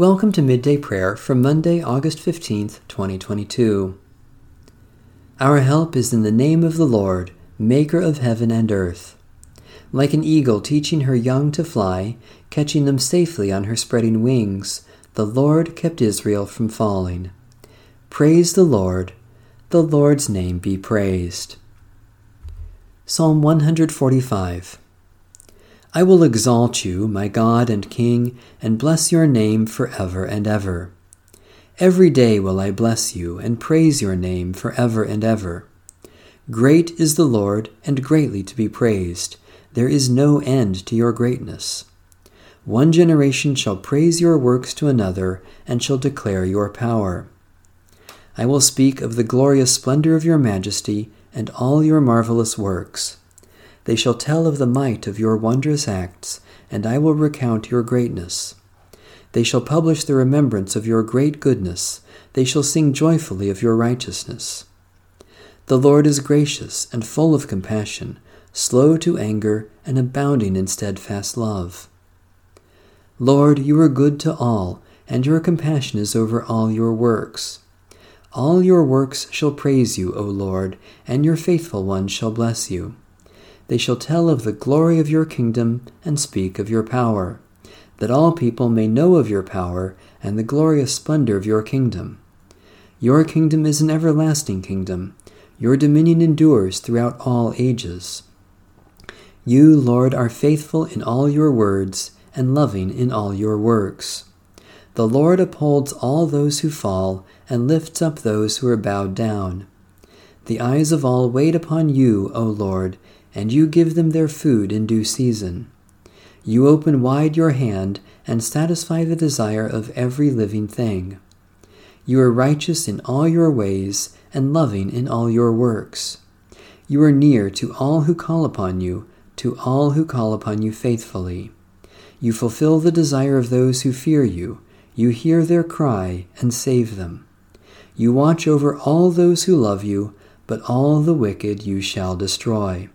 Welcome to Midday Prayer for Monday, August 15th, 2022. Our help is in the name of the Lord, Maker of heaven and earth. Like an eagle teaching her young to fly, catching them safely on her spreading wings, the Lord kept Israel from falling. Praise the Lord. The Lord's name be praised. Psalm 145 I will exalt you, my God and King, and bless your name for ever and ever. Every day will I bless you and praise your name for ever and ever. Great is the Lord, and greatly to be praised. There is no end to your greatness. One generation shall praise your works to another, and shall declare your power. I will speak of the glorious splendor of your majesty and all your marvelous works. They shall tell of the might of your wondrous acts, and I will recount your greatness. They shall publish the remembrance of your great goodness, they shall sing joyfully of your righteousness. The Lord is gracious and full of compassion, slow to anger, and abounding in steadfast love. Lord, you are good to all, and your compassion is over all your works. All your works shall praise you, O Lord, and your faithful ones shall bless you. They shall tell of the glory of your kingdom and speak of your power, that all people may know of your power and the glorious splendor of your kingdom. Your kingdom is an everlasting kingdom. Your dominion endures throughout all ages. You, Lord, are faithful in all your words and loving in all your works. The Lord upholds all those who fall and lifts up those who are bowed down. The eyes of all wait upon you, O Lord, and you give them their food in due season. You open wide your hand and satisfy the desire of every living thing. You are righteous in all your ways and loving in all your works. You are near to all who call upon you, to all who call upon you faithfully. You fulfill the desire of those who fear you. You hear their cry and save them. You watch over all those who love you, but all the wicked you shall destroy.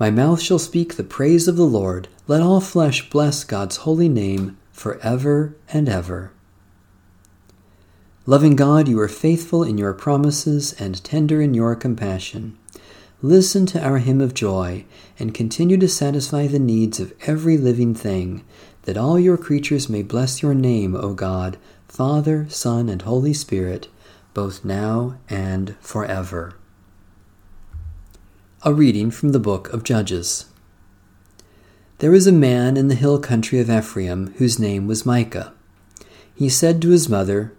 My mouth shall speak the praise of the Lord. Let all flesh bless God's holy name for ever and ever. Loving God, you are faithful in your promises and tender in your compassion. Listen to our hymn of joy and continue to satisfy the needs of every living thing, that all your creatures may bless your name, O God, Father, Son, and Holy Spirit, both now and forever. A reading from the book of Judges. There was a man in the hill country of Ephraim whose name was Micah. He said to his mother,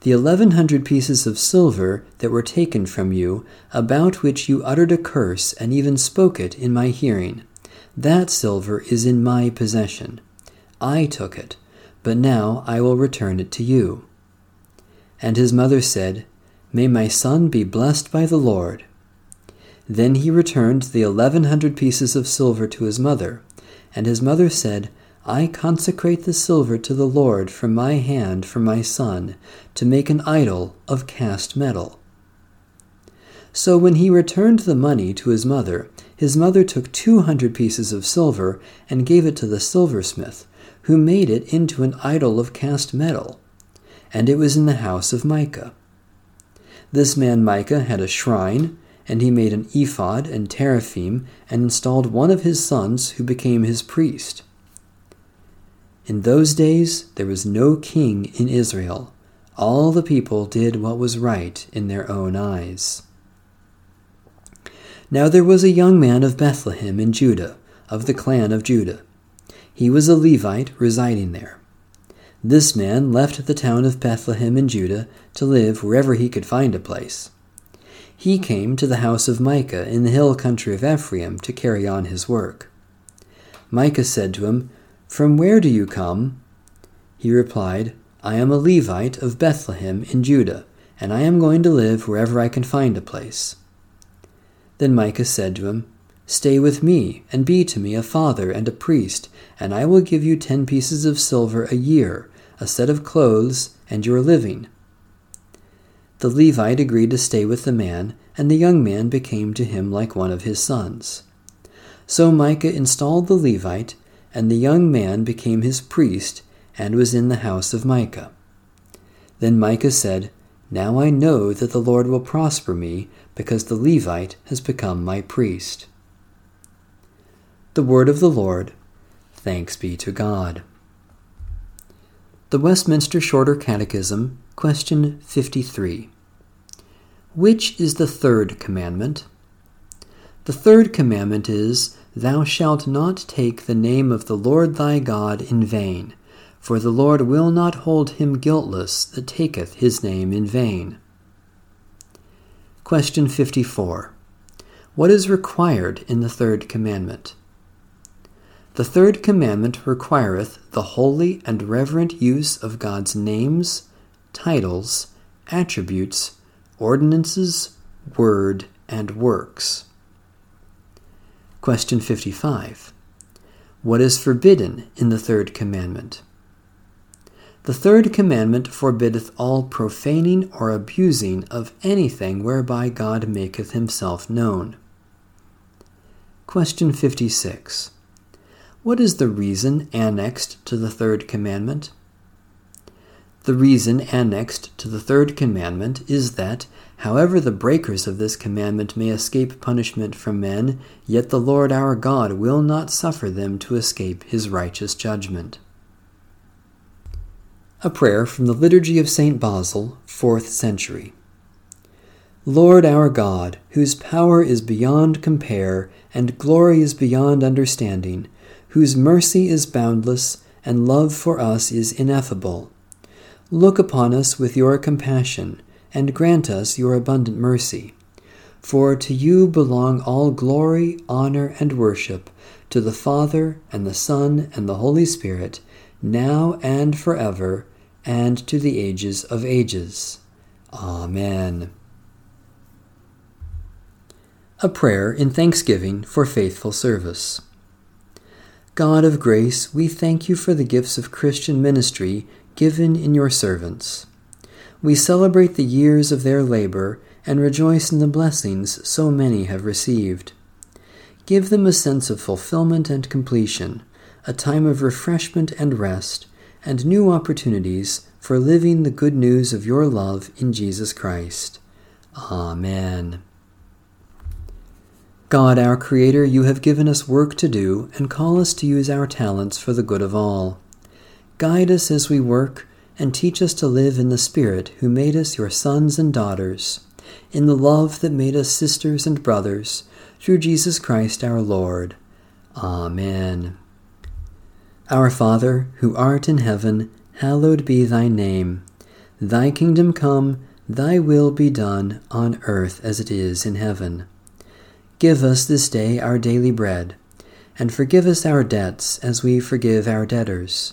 The eleven hundred pieces of silver that were taken from you, about which you uttered a curse and even spoke it in my hearing, that silver is in my possession. I took it, but now I will return it to you. And his mother said, May my son be blessed by the Lord. Then he returned the eleven hundred pieces of silver to his mother. And his mother said, I consecrate the silver to the Lord from my hand for my son, to make an idol of cast metal. So when he returned the money to his mother, his mother took two hundred pieces of silver and gave it to the silversmith, who made it into an idol of cast metal. And it was in the house of Micah. This man Micah had a shrine and he made an ephod and teraphim, and installed one of his sons, who became his priest. In those days there was no king in Israel. All the people did what was right in their own eyes. Now there was a young man of Bethlehem in Judah, of the clan of Judah. He was a Levite residing there. This man left the town of Bethlehem in Judah to live wherever he could find a place he came to the house of Micah in the hill country of Ephraim to carry on his work. Micah said to him, From where do you come? He replied, I am a Levite of Bethlehem in Judah, and I am going to live wherever I can find a place. Then Micah said to him, Stay with me, and be to me a father and a priest, and I will give you ten pieces of silver a year, a set of clothes, and your living the Levite agreed to stay with the man, and the young man became to him like one of his sons. So Micah installed the Levite, and the young man became his priest, and was in the house of Micah. Then Micah said, Now I know that the Lord will prosper me, because the Levite has become my priest. The word of the Lord. Thanks be to God. The Westminster Shorter Catechism, question 53. Which is the third commandment? The third commandment is, Thou shalt not take the name of the Lord thy God in vain, for the Lord will not hold him guiltless that taketh his name in vain. Question 54. What is required in the third commandment? The third commandment requireth the holy and reverent use of God's names, titles, attributes, ordinances, word, and works. Question 55. What is forbidden in the third commandment? The third commandment forbiddeth all profaning or abusing of anything whereby God maketh himself known. Question 56. What is the reason annexed to the third commandment? The reason annexed to the third commandment is that, however the breakers of this commandment may escape punishment from men, yet the Lord our God will not suffer them to escape his righteous judgment. A prayer from the Liturgy of St. Basil, 4th century. Lord our God, whose power is beyond compare and glory is beyond understanding, whose mercy is boundless and love for us is ineffable, look upon us with your compassion and grant us your abundant mercy. For to you belong all glory, honor, and worship, to the Father, and the Son, and the Holy Spirit, now and forever, and to the ages of ages. Amen. A prayer in thanksgiving for faithful service. God of grace, we thank you for the gifts of Christian ministry given in your servants. We celebrate the years of their labor and rejoice in the blessings so many have received. Give them a sense of fulfillment and completion, a time of refreshment and rest, and new opportunities for living the good news of your love in Jesus Christ. Amen. God, our Creator, you have given us work to do and call us to use our talents for the good of all. Guide us as we work and teach us to live in the Spirit who made us your sons and daughters, in the love that made us sisters and brothers, through Jesus Christ our Lord. Amen. Our Father, who art in heaven, hallowed be thy name. Thy kingdom come, thy will be done, on earth as it is in heaven. Give us this day our daily bread, and forgive us our debts as we forgive our debtors.